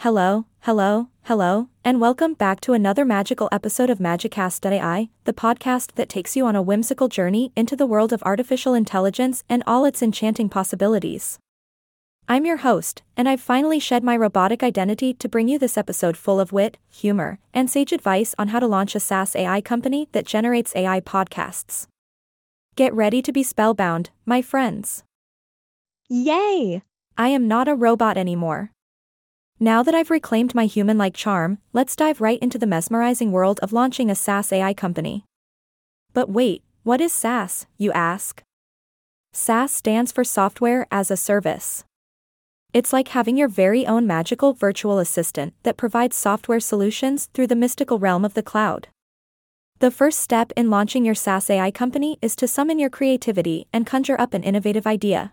Hello, hello, hello, and welcome back to another magical episode of Magicast.ai, the podcast that takes you on a whimsical journey into the world of artificial intelligence and all its enchanting possibilities. I'm your host, and I've finally shed my robotic identity to bring you this episode full of wit, humor, and sage advice on how to launch a SaaS AI company that generates AI podcasts. Get ready to be spellbound, my friends. Yay! I am not a robot anymore. Now that I've reclaimed my human like charm, let's dive right into the mesmerizing world of launching a SaaS AI company. But wait, what is SaaS, you ask? SaaS stands for Software as a Service. It's like having your very own magical virtual assistant that provides software solutions through the mystical realm of the cloud. The first step in launching your SaaS AI company is to summon your creativity and conjure up an innovative idea.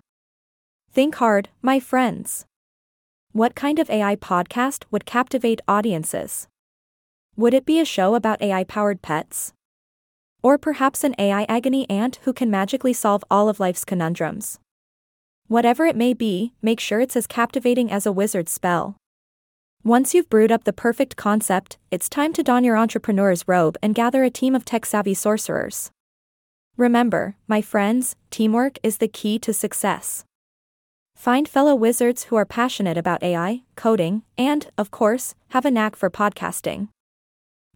Think hard, my friends. What kind of AI podcast would captivate audiences? Would it be a show about AI powered pets? Or perhaps an AI agony aunt who can magically solve all of life's conundrums? Whatever it may be, make sure it's as captivating as a wizard's spell. Once you've brewed up the perfect concept, it's time to don your entrepreneur's robe and gather a team of tech savvy sorcerers. Remember, my friends, teamwork is the key to success. Find fellow wizards who are passionate about AI, coding, and, of course, have a knack for podcasting.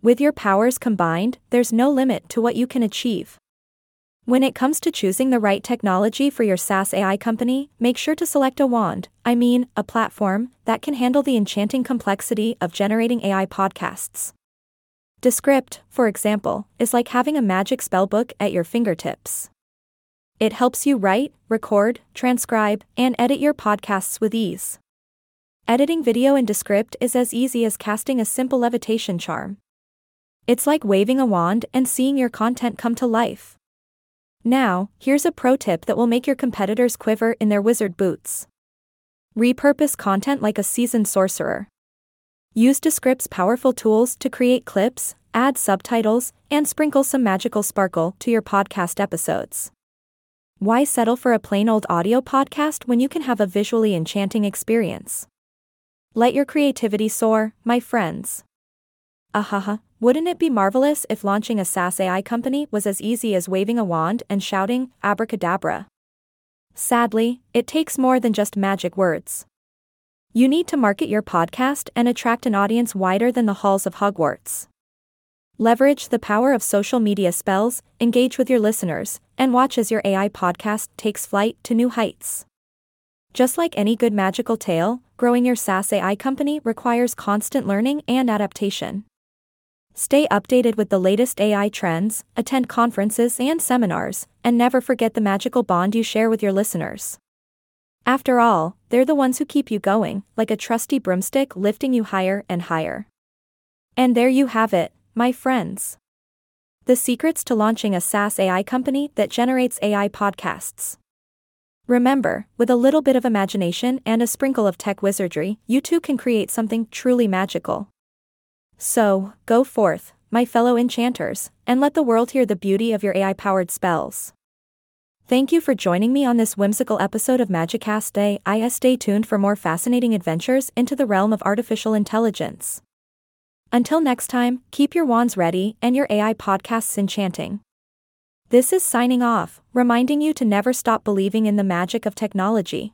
With your powers combined, there's no limit to what you can achieve. When it comes to choosing the right technology for your SaaS AI company, make sure to select a wand, I mean, a platform, that can handle the enchanting complexity of generating AI podcasts. Descript, for example, is like having a magic spellbook at your fingertips. It helps you write, record, transcribe, and edit your podcasts with ease. Editing video in Descript is as easy as casting a simple levitation charm. It's like waving a wand and seeing your content come to life. Now, here's a pro tip that will make your competitors quiver in their wizard boots. Repurpose content like a seasoned sorcerer. Use Descript's powerful tools to create clips, add subtitles, and sprinkle some magical sparkle to your podcast episodes. Why settle for a plain old audio podcast when you can have a visually enchanting experience? Let your creativity soar, my friends. Ahaha, wouldn't it be marvelous if launching a SaaS AI company was as easy as waving a wand and shouting, abracadabra? Sadly, it takes more than just magic words. You need to market your podcast and attract an audience wider than the halls of Hogwarts. Leverage the power of social media spells, engage with your listeners, and watch as your AI podcast takes flight to new heights. Just like any good magical tale, growing your SaaS AI company requires constant learning and adaptation. Stay updated with the latest AI trends, attend conferences and seminars, and never forget the magical bond you share with your listeners. After all, they're the ones who keep you going, like a trusty broomstick lifting you higher and higher. And there you have it, my friends. The secrets to launching a SaaS AI company that generates AI podcasts. Remember, with a little bit of imagination and a sprinkle of tech wizardry, you too can create something truly magical. So, go forth, my fellow enchanters, and let the world hear the beauty of your AI powered spells. Thank you for joining me on this whimsical episode of Magicast.ai uh, stay tuned for more fascinating adventures into the realm of artificial intelligence. Until next time, keep your wands ready and your AI podcasts enchanting. This is signing off, reminding you to never stop believing in the magic of technology.